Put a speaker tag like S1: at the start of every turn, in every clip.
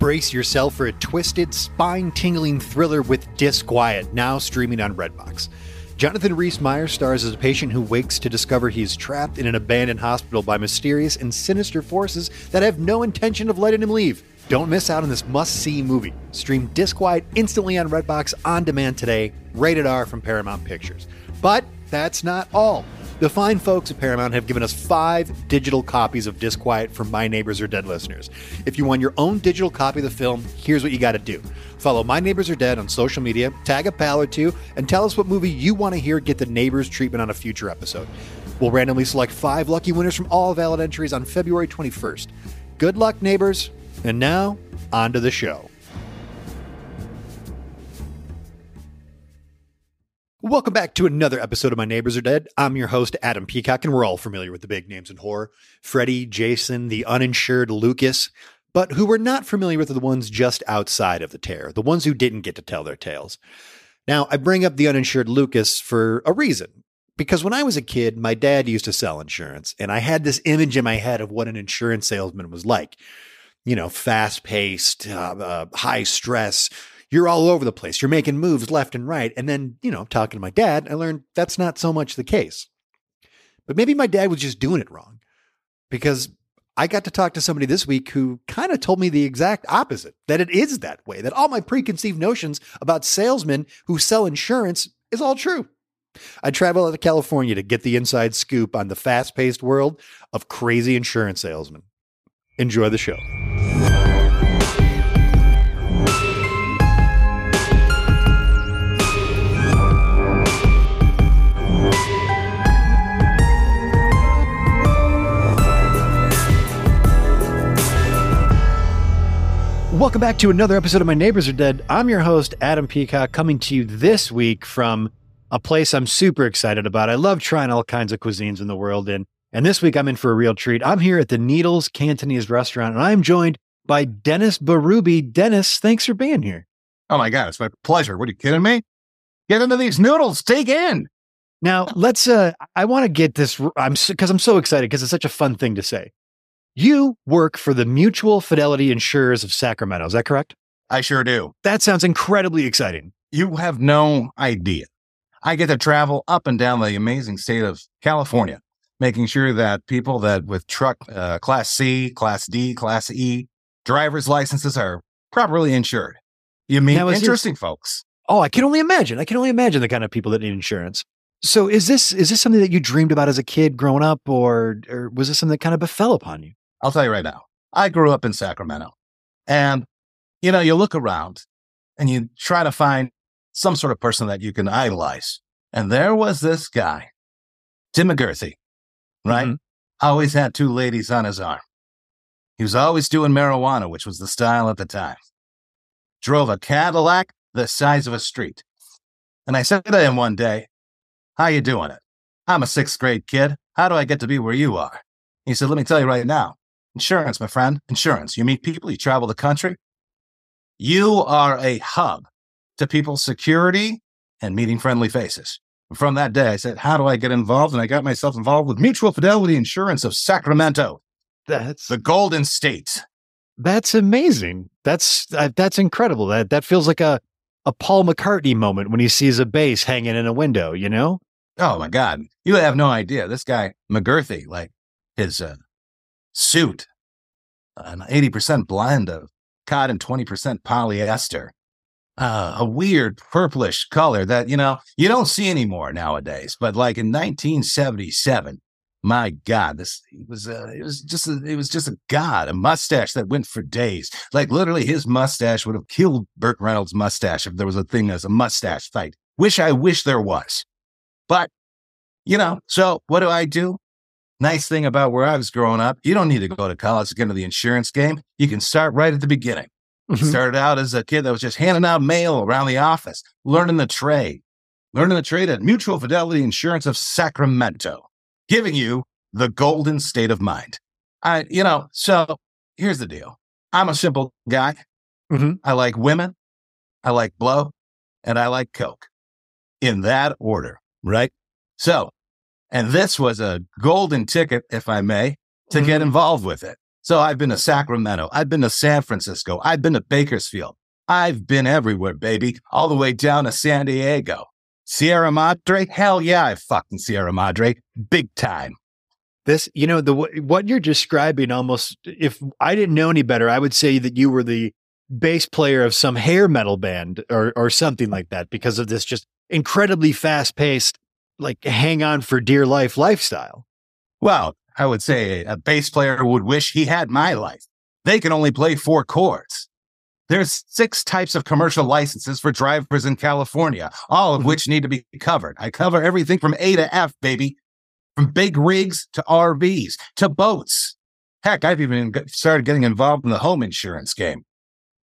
S1: Brace yourself for a twisted, spine tingling thriller with Disquiet, now streaming on Redbox. Jonathan Rhys Meyers stars as a patient who wakes to discover he is trapped in an abandoned hospital by mysterious and sinister forces that have no intention of letting him leave. Don't miss out on this must see movie. Stream Disquiet instantly on Redbox on demand today, rated R from Paramount Pictures. But that's not all. The fine folks at Paramount have given us five digital copies of Disquiet for My Neighbors Are Dead listeners. If you want your own digital copy of the film, here's what you got to do. Follow My Neighbors Are Dead on social media, tag a pal or two, and tell us what movie you want to hear get the neighbors treatment on a future episode. We'll randomly select five lucky winners from all valid entries on February 21st. Good luck, neighbors. And now, on to the show. Welcome back to another episode of My Neighbors Are Dead. I'm your host, Adam Peacock, and we're all familiar with the big names in horror Freddy, Jason, the uninsured Lucas. But who we're not familiar with are the ones just outside of the terror, the ones who didn't get to tell their tales. Now, I bring up the uninsured Lucas for a reason. Because when I was a kid, my dad used to sell insurance, and I had this image in my head of what an insurance salesman was like. You know, fast paced, uh, uh, high stress, you're all over the place. You're making moves left and right. And then, you know, talking to my dad, I learned that's not so much the case. But maybe my dad was just doing it wrong because I got to talk to somebody this week who kind of told me the exact opposite that it is that way, that all my preconceived notions about salesmen who sell insurance is all true. I travel out to California to get the inside scoop on the fast paced world of crazy insurance salesmen. Enjoy the show. Welcome back to another episode of My Neighbors Are Dead. I'm your host, Adam Peacock, coming to you this week from a place I'm super excited about. I love trying all kinds of cuisines in the world, and and this week I'm in for a real treat. I'm here at the Needles Cantonese restaurant, and I'm joined by Dennis Baruby. Dennis, thanks for being here.
S2: Oh my god, it's my pleasure. What are you kidding me? Get into these noodles. Take in.
S1: Now let's. uh I want to get this. I'm because I'm so excited because it's such a fun thing to say. You work for the Mutual Fidelity Insurers of Sacramento. Is that correct?
S2: I sure do.
S1: That sounds incredibly exciting.
S2: You have no idea. I get to travel up and down the amazing state of California, making sure that people that with truck uh, class C, class D, class E driver's licenses are properly insured. You mean interesting folks?
S1: Oh, I can only imagine. I can only imagine the kind of people that need insurance. So is this is this something that you dreamed about as a kid growing up or or was this something that kind of befell upon you?
S2: I'll tell you right now. I grew up in Sacramento. And, you know, you look around and you try to find some sort of person that you can idolize. And there was this guy, Tim McGurthy, right? Mm-hmm. Always had two ladies on his arm. He was always doing marijuana, which was the style at the time. Drove a Cadillac the size of a street. And I said to him one day, how you doing it? I'm a sixth grade kid. How do I get to be where you are? He said, let me tell you right now. Insurance, my friend, insurance. You meet people, you travel the country. You are a hub to people's security and meeting friendly faces. And from that day, I said, How do I get involved? And I got myself involved with Mutual Fidelity Insurance of Sacramento.
S1: That's
S2: the Golden State.
S1: That's amazing. That's uh, that's incredible. That that feels like a a Paul McCartney moment when he sees a bass hanging in a window. You know?
S2: Oh my God, you have no idea. This guy McGurthy, like his uh, suit, an 80% blend of cotton, 20% polyester, uh, a weird purplish color that, you know, you don't see anymore nowadays. But like in 1977, my God, this it was uh, it was just a, it was just a god, a mustache that went for days. Like literally, his mustache would have killed Burt Reynolds' mustache if there was a thing as a mustache fight. Wish I wish there was, but you know. So what do I do? Nice thing about where I was growing up, you don't need to go to college to get into the insurance game. You can start right at the beginning. Mm-hmm. Started out as a kid that was just handing out mail around the office, learning the trade, learning the trade at Mutual Fidelity Insurance of Sacramento, giving you the golden state of mind. I, you know, so here's the deal. I'm a simple guy. Mm-hmm. I like women, I like blow, and I like Coke in that order, right? So and this was a golden ticket, if I may, to mm-hmm. get involved with it. So I've been to Sacramento. I've been to San Francisco. I've been to Bakersfield. I've been everywhere, baby, all the way down to San Diego. Sierra Madre? Hell yeah, I fucking Sierra Madre. Big time.
S1: This, you know, the what you're describing almost if I didn't know any better, I would say that you were the bass player of some hair metal band or or something like that because of this just incredibly fast-paced like hang on for dear life lifestyle.
S2: Well, I would say a bass player would wish he had my life. They can only play four chords. There's six types of commercial licenses for drivers in California, all of mm-hmm. which need to be covered. I cover everything from A to F, baby, from big rigs to RVs to boats. Heck, I've even started getting involved in the home insurance game.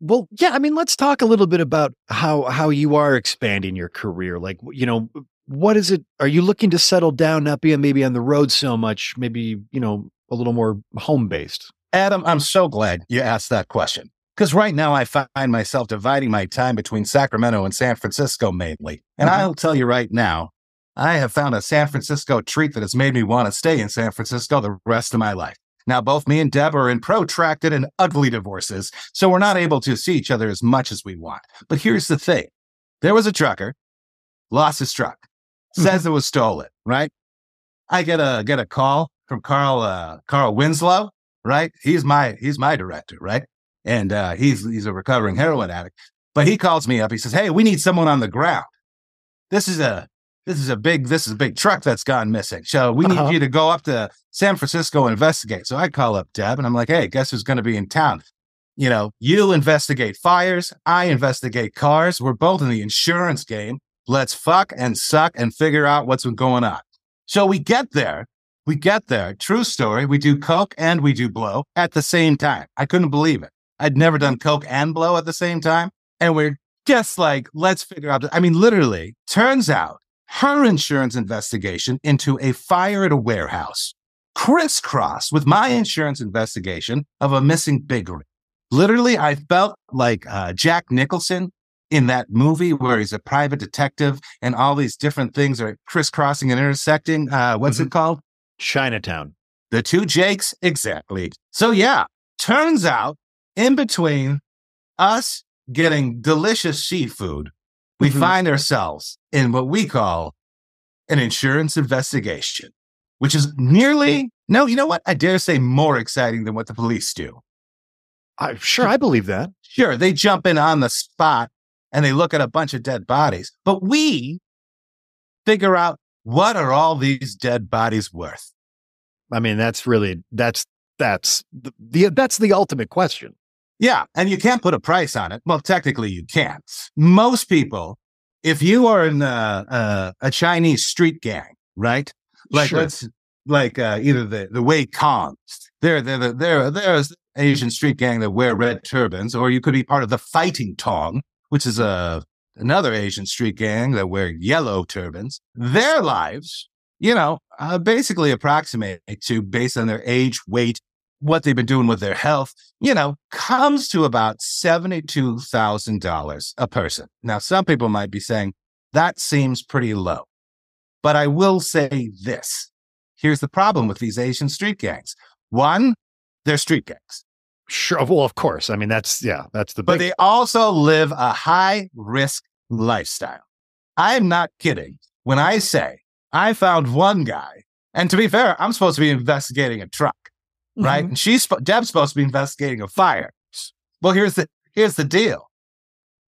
S1: Well, yeah, I mean, let's talk a little bit about how how you are expanding your career. Like, you know, what is it? Are you looking to settle down, not being maybe on the road so much, maybe, you know, a little more home based?
S2: Adam, I'm so glad you asked that question. Because right now I find myself dividing my time between Sacramento and San Francisco mainly. And mm-hmm. I'll tell you right now, I have found a San Francisco treat that has made me want to stay in San Francisco the rest of my life. Now, both me and Deb are in protracted and ugly divorces, so we're not able to see each other as much as we want. But here's the thing there was a trucker, lost his truck says it was stolen, right? I get a get a call from Carl uh, Carl Winslow, right? He's my he's my director, right? And uh, he's he's a recovering heroin addict. But he calls me up. He says, "Hey, we need someone on the ground. This is a this is a big this is a big truck that's gone missing. So we need uh-huh. you to go up to San Francisco and investigate." So I call up Deb and I'm like, "Hey, guess who's going to be in town?" You know, you investigate fires, I investigate cars. We're both in the insurance game. Let's fuck and suck and figure out what's going on. So we get there. We get there. True story. We do coke and we do blow at the same time. I couldn't believe it. I'd never done coke and blow at the same time. And we're just like, let's figure out. I mean, literally, turns out her insurance investigation into a fire at a warehouse crisscrossed with my insurance investigation of a missing big rig. Literally, I felt like uh, Jack Nicholson in that movie where he's a private detective and all these different things are crisscrossing and intersecting. Uh, what's mm-hmm. it called?
S1: Chinatown.
S2: The two Jakes, exactly. So yeah, turns out in between us getting delicious seafood, we mm-hmm. find ourselves in what we call an insurance investigation, which is nearly, no, you know what? I dare say more exciting than what the police do.
S1: I'm sure I believe that.
S2: Sure. They jump in on the spot and they look at a bunch of dead bodies. But we figure out what are all these dead bodies worth?
S1: I mean, that's really that's that's the, the that's the ultimate question.
S2: Yeah, and you can't put a price on it. Well, technically, you can't. Most people, if you are in a, a, a Chinese street gang, right? Like sure. let's like uh, either the the Wing Kongs, they're they're they're there's Asian street gang that wear red turbans, or you could be part of the Fighting Tong, which is a another Asian street gang that wear yellow turbans. Their lives, you know, uh, basically approximate to based on their age, weight, what they've been doing with their health, you know, comes to about $72,000 a person. Now, some people might be saying that seems pretty low, but I will say this. Here's the problem with these Asian street gangs. One, they're street gangs.
S1: Sure. Well, of course. I mean, that's yeah, that's the.
S2: Big... But they also live a high risk lifestyle. I am not kidding when I say I found one guy, and to be fair, I'm supposed to be investigating a truck, mm-hmm. right? And she's Deb's supposed to be investigating a fire. Well, here's the here's the deal.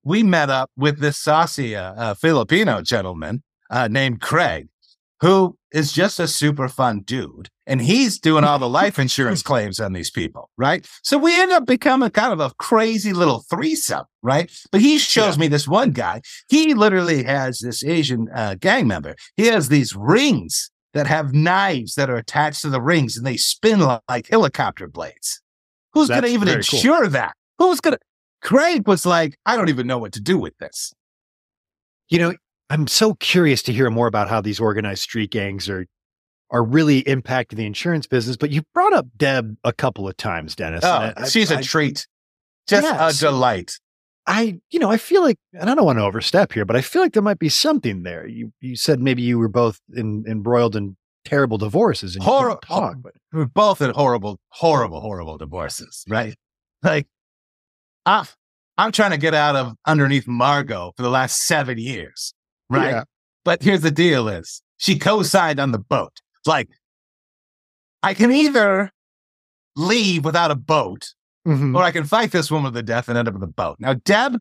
S2: We met up with this saucy uh, uh, Filipino gentleman uh, named Craig, who is just a super fun dude. And he's doing all the life insurance claims on these people, right? So we end up becoming kind of a crazy little threesome, right? But he shows yeah. me this one guy. He literally has this Asian uh, gang member. He has these rings that have knives that are attached to the rings and they spin like helicopter blades. Who's going to even insure cool. that? Who's going to? Craig was like, I don't even know what to do with this.
S1: You know, I'm so curious to hear more about how these organized street gangs are are really impacting the insurance business. But you brought up Deb a couple of times, Dennis.
S2: Oh, I, she's I, a I, treat, just a delight.
S1: I, you know, I feel like, and I don't want to overstep here, but I feel like there might be something there. You, you said maybe you were both in, embroiled in terrible divorces and you talk. But
S2: we're both in horrible, horrible, horrible divorces, right? Like, I, I'm trying to get out of underneath Margot for the last seven years, right?
S1: Yeah.
S2: But here's the deal: is she co-signed on the boat? It's like, I can either leave without a boat,
S1: Mhm.
S2: or I can fight this woman to the death and end up with a boat. Now, Deb,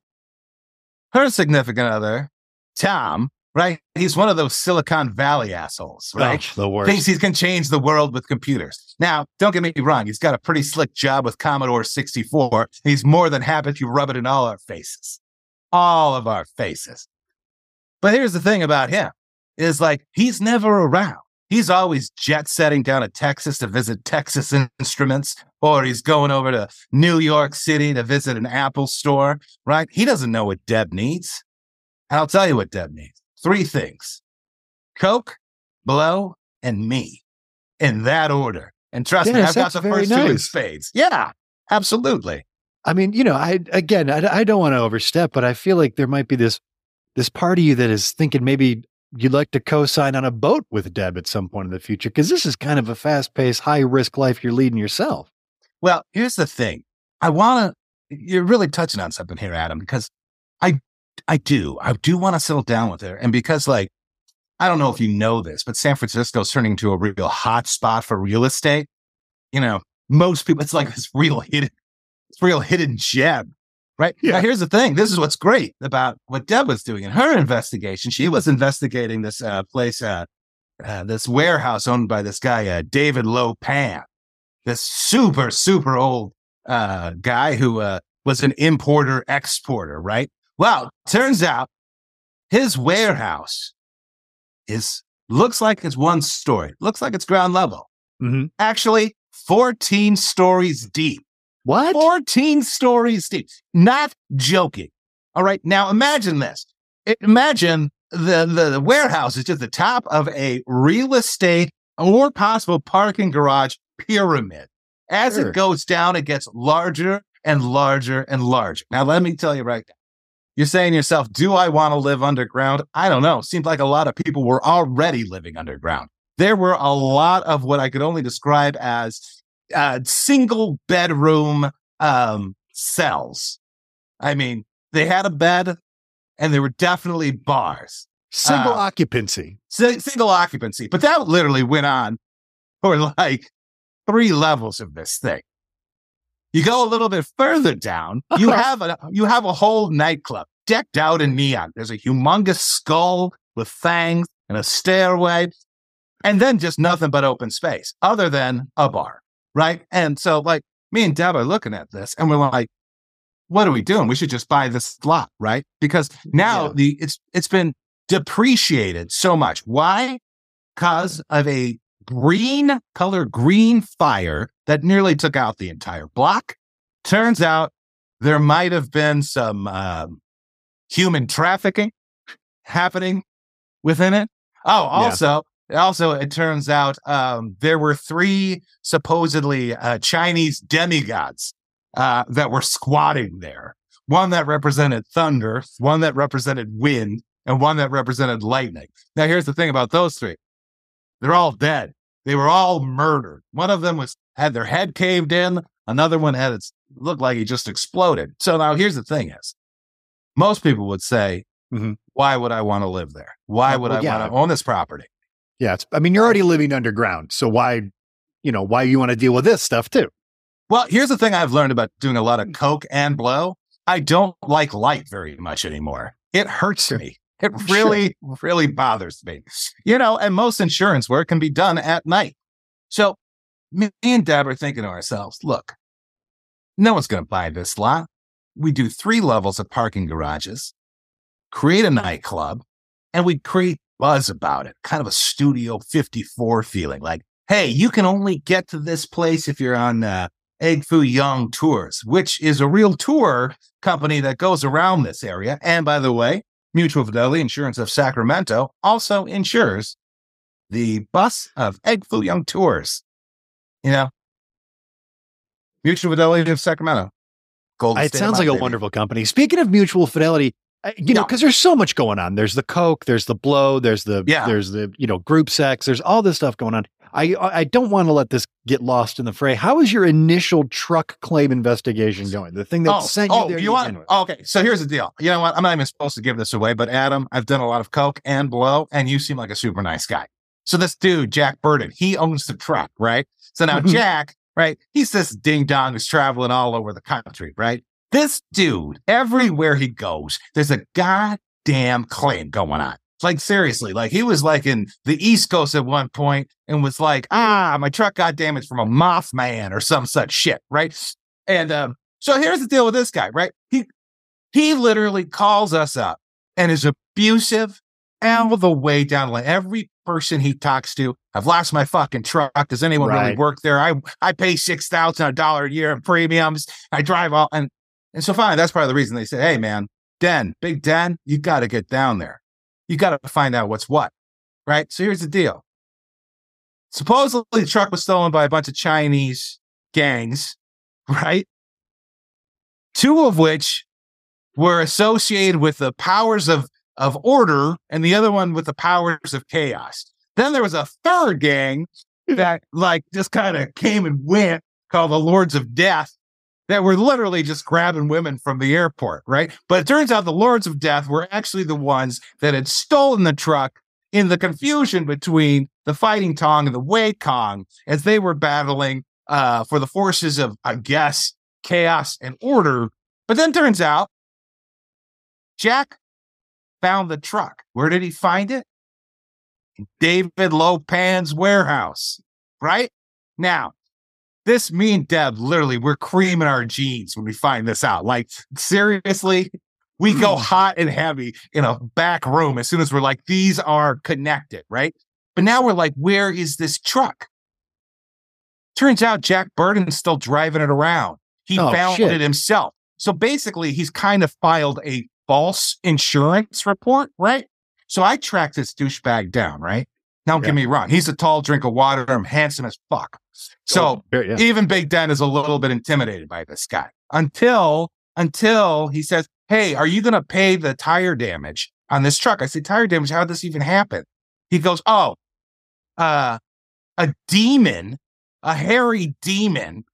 S2: her significant other, Tom, right? He's one of those Silicon Valley assholes, right?
S1: Oh, the worst.
S2: thinks he can change the world with computers. Now, don't get me wrong, he's got a pretty slick job with Commodore 64. He's more than happy to rub it in all our faces. All of our faces. But here's the thing about him is like he's never around. He's always jet setting down to Texas to visit Texas Instruments, or he's going over to New York City to visit an Apple store, right? He doesn't know what Deb needs. And I'll tell you what Deb needs three things Coke, blow, and me in that order. And trust me, I've got the first two in spades. Yeah, absolutely.
S1: I mean, you know, I again, I, I don't want to overstep, but I feel like there might be this this part of you that is thinking maybe you'd like to co-sign on a boat with Deb at some point in the future because this is kind of a fast-paced, high-risk life you're leading yourself.
S2: Well, here's the thing. I want to, you're really touching on something here, Adam, because I, I do, I do want to settle down with her. And because like, I don't know if you know this, but San Francisco is turning into a real hot spot for real estate. You know, most people, it's like this real hidden, it's real hidden gem. Right.
S1: Yeah.
S2: Now, here's the thing. This is what's great about what Deb was doing in her investigation. She was investigating this uh, place, uh, uh, this warehouse owned by this guy, uh, David Lo Pan, this super, super old uh, guy who uh, was an importer exporter, right? Well, turns out his warehouse is looks like it's one story, looks like it's ground level.
S1: Mm-hmm.
S2: Actually, 14 stories deep.
S1: What?
S2: 14 stories deep. Not joking. All right. Now imagine this. Imagine the, the, the warehouse is just the top of a real estate or possible parking garage pyramid. As
S1: Sure.
S2: it goes down, it gets larger and larger and larger. Now, let me tell you right now. You're saying to yourself, do I want to live underground? I don't know. Seemed like a lot of people were already living underground. There were a lot of what I could only describe as uh, single bedroom um, cells. I mean, they had a bed and there were definitely bars,
S1: Single
S2: uh,
S1: occupancy.
S2: Si- single occupancy. But that literally went on for like three levels of this thing. You go a little bit further down, you have a you have a whole nightclub decked out in neon. There's a humongous skull with fangs and a stairway, and then just nothing but open space, other than a bar, right? And so, like me and Deb are looking at this, and we're like, "What are we doing? We should just buy this lot, right?" Because now
S1: Yeah.
S2: the it's it's been depreciated so much. Why? Because of a green color green fire that nearly took out the entire block. Turns out there might have been some um, human trafficking happening within it. Oh, also, also, it turns out um, there were three supposedly uh, Chinese demigods uh, that were squatting there. One that represented thunder, one that represented wind, and one that represented lightning. Now, here's the thing about those three: they're all dead. They were all murdered. One of them was had their head caved in. Another one had its looked like he just exploded. So now here's the thing: is most people would say,
S1: Mhm.
S2: "Why would I want to live there? Why would
S1: well,
S2: I
S1: yeah.
S2: want to own this property?"
S1: Yeah. It's, I mean, you're already living underground. So why, you know, why you want to deal with this stuff too?
S2: Well, here's the thing I've learned about doing a lot of mm. coke and blow. I don't like light very much anymore. It hurts me. It really, really bothers me. You know, and most insurance work can be done at night. So me and Deb are thinking to ourselves, look, no one's going to buy this lot. We do three levels of parking garages, create a nightclub, and we create buzz about it, kind of a Studio 54 feeling like, hey, you can only get to this place if you're on uh, Egg Foo Young Tours, which is a real tour company that goes around this area. And by the way, Mutual Fidelity Insurance of Sacramento also insures the bus of Egg Foo Young Tours. You know, Mutual Fidelity of Sacramento. Golden
S1: It
S2: State
S1: sounds like a
S2: baby.
S1: wonderful company. Speaking of mutual fidelity, You know,
S2: No.
S1: because there's so much going on. There's the coke, there's the blow, there's the
S2: Yeah.
S1: there's the you know group sex. There's all this stuff going on. I I don't want to let this get lost in the fray. How is your initial truck claim investigation going? The thing that
S2: oh,
S1: sent you
S2: oh,
S1: there.
S2: you want?
S1: with?
S2: Okay, so here's the deal. You know what? I'm not even supposed to give this away, but Adam, I've done a lot of coke and blow, and you seem like a super nice guy. So this dude, Jack Burton, he owns the truck, right? So now
S1: Mhm.
S2: Jack, right? He's this ding dong who's traveling all over the country, right? This dude, everywhere he goes, there's a goddamn claim going on. Like seriously, like he was like in the East Coast at one point and was like, ah, my truck got damaged from a Mothman or some such shit, right? And um, so here's the deal with this guy, right? He he literally calls us up and is abusive all the way down the line. Every person he talks to, I've lost my fucking truck. Does anyone really work there? I I pay six thousand a dollar a year in premiums. I drive all and and so finally, That's part of the reason they said, hey man, Den, Big Den, you got to get down there. You got to find out what's what, right? So here's the deal. Supposedly the truck was stolen by a bunch of Chinese gangs, right? Two of which were associated with the powers of, of order and the other one with the powers of chaos. Then there was a third gang that like just kind of came and went called the Lords of Death that were literally just grabbing women from the airport, right? But it turns out the Lords of Death were actually the ones that had stolen the truck in the confusion between the Fighting Tong and the Wing Kong as they were battling uh, for the forces of, I guess, chaos and order. But then turns out Jack found the truck. Where did he find it? David Lo Pan's warehouse, right? Now, this me and Deb literally we're creaming our jeans when we find this out. Like seriously, we go mm. hot and heavy in a back room as soon as we're like, these are connected, right? But now we're like, where is this truck? Turns out Jack Burton's still driving it around. He
S1: Oh,
S2: found
S1: shit.
S2: it himself. So basically, he's kind of filed a false insurance report, right? So I tracked this douchebag down, right? Now, don't
S1: Yeah.
S2: get me wrong. He's a tall drink of water. I'm handsome as fuck. So
S1: yeah.
S2: even Big Den is a little bit intimidated by this guy until until he says, "Hey, are you going to pay the tire damage on this truck?" I say, "Tire damage? How did this even happen?" He goes, "Oh, uh, a demon, a hairy demon,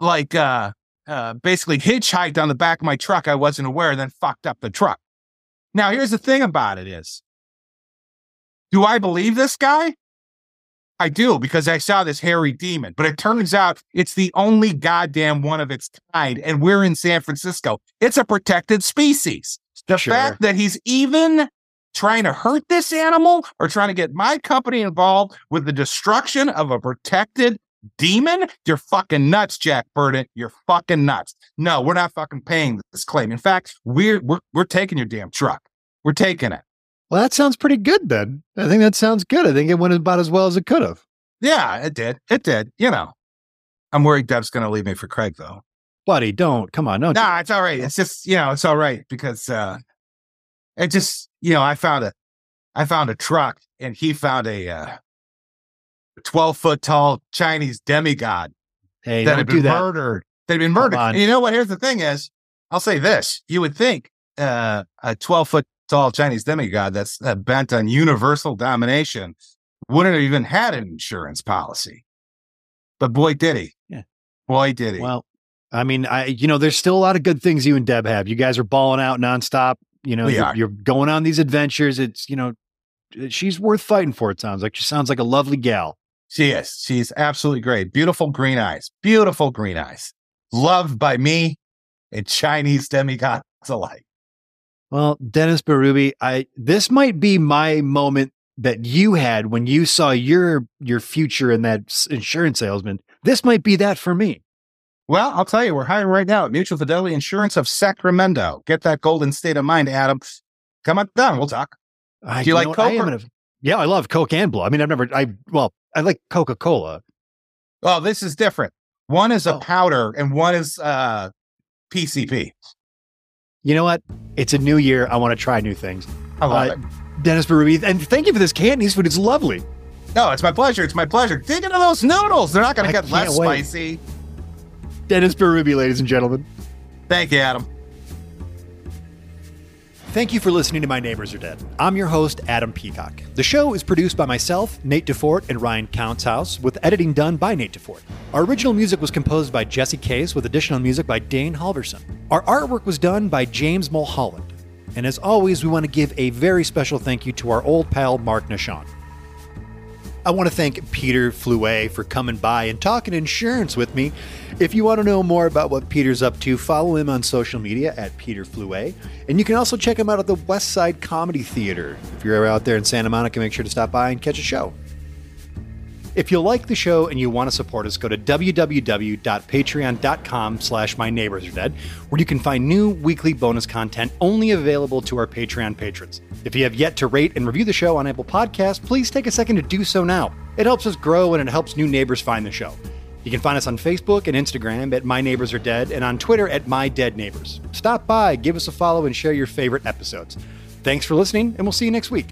S2: like uh, uh, basically hitchhiked on the back of my truck. I wasn't aware, and then fucked up the truck." Now, here's the thing about it is, do I believe this guy? I do because I saw this hairy demon, but it turns out it's the only goddamn one of its kind, and we're in San Francisco. It's a protected species. The
S1: Sure.
S2: fact that he's even trying to hurt this animal or trying to get my company involved with the destruction of a protected demon, you're fucking nuts, Jack Burton. You're fucking nuts. No, we're not fucking paying this claim. In fact, we're we're we're taking your damn truck. We're taking it.
S1: Well, that sounds pretty good then. I think that sounds good. I think it went about as well as it could have.
S2: Yeah, it did. It did. You know, I'm worried Deb's going to leave me for Craig, though.
S1: Buddy, don't. Come on. No.
S2: Nah, it's all right. It's just, you know, it's all right because uh it just, you know, I found a I found a truck and he found a uh 12 foot tall Chinese demigod
S1: Hey,
S2: that had been
S1: that.
S2: murdered. That had been murdered. And you know what? Here's the thing is, I'll say this. You would think uh a 12 foot tall Chinese demigod that's uh, bent on universal domination wouldn't have even had an insurance policy. But boy, did he.
S1: Yeah.
S2: Boy, did he.
S1: Well, I mean, I you know, there's still a lot of good things you and Deb have. You guys are balling out nonstop. You know, you're, you're going on these adventures. It's you know, she's worth fighting for. It sounds like she sounds like a lovely gal.
S2: She is. She's absolutely great. Beautiful green eyes. Beautiful green eyes. Loved by me and Chinese demigods alike.
S1: Well, Dennis Barubi, I this might be my moment that you had when you saw your your future in that insurance salesman. This might be that for me.
S2: Well, I'll tell you, we're hiring right now at Mutual Fidelity Insurance of Sacramento. Get that golden state of mind, Adam. Come on down. We'll talk.
S1: I,
S2: Do you like
S1: know? I
S2: Coke or-
S1: yeah, I love Coke and Blue. I mean, I've never. I well, I like Coca Cola.
S2: Oh, this is different. One is a
S1: Oh.
S2: powder and one is uh, PCP.
S1: You know what? It's a new year. I want to try new things.
S2: I love
S1: Uh,
S2: it.
S1: Dennis Barubi, and thank you for this Cantonese food. It's lovely.
S2: No, it's my pleasure. It's my pleasure. Dig into those noodles. They're not going to get less
S1: wait.
S2: spicy.
S1: Dennis Barubi, ladies and gentlemen.
S2: Thank you, Adam.
S1: Thank you for listening to My Neighbors Are Dead. I'm your host, Adam Peacock. The show is produced by myself, Nate DeFort, and Ryan Countshouse, with editing done by Nate DeFort. Our original music was composed by Jesse Case, with additional music by Dane Halverson. Our artwork was done by James Mulholland. And as always, we want to give a very special thank you to our old pal, Mark Nashon. I want to thank Peter Flouet for coming by and talking insurance with me. If you want to know more about what Peter's up to, follow him on social media at Peter Flouet. And you can also check him out at the West Side Comedy Theater. If you're ever out there in Santa Monica, make sure to stop by and catch a show. If you like the show and you want to support us, go to www.patreon.com slash my neighbors are dead, where you can find new weekly bonus content only available to our Patreon patrons. If you have yet to rate and review the show on Apple Podcasts, please take a second to do so now. It helps us grow and it helps new neighbors find the show. You can find us on Facebook and Instagram at My Neighbors Are Dead and on Twitter at My Dead Neighbors. Stop by, give us a follow, and share your favorite episodes. Thanks for listening, and we'll see you next week.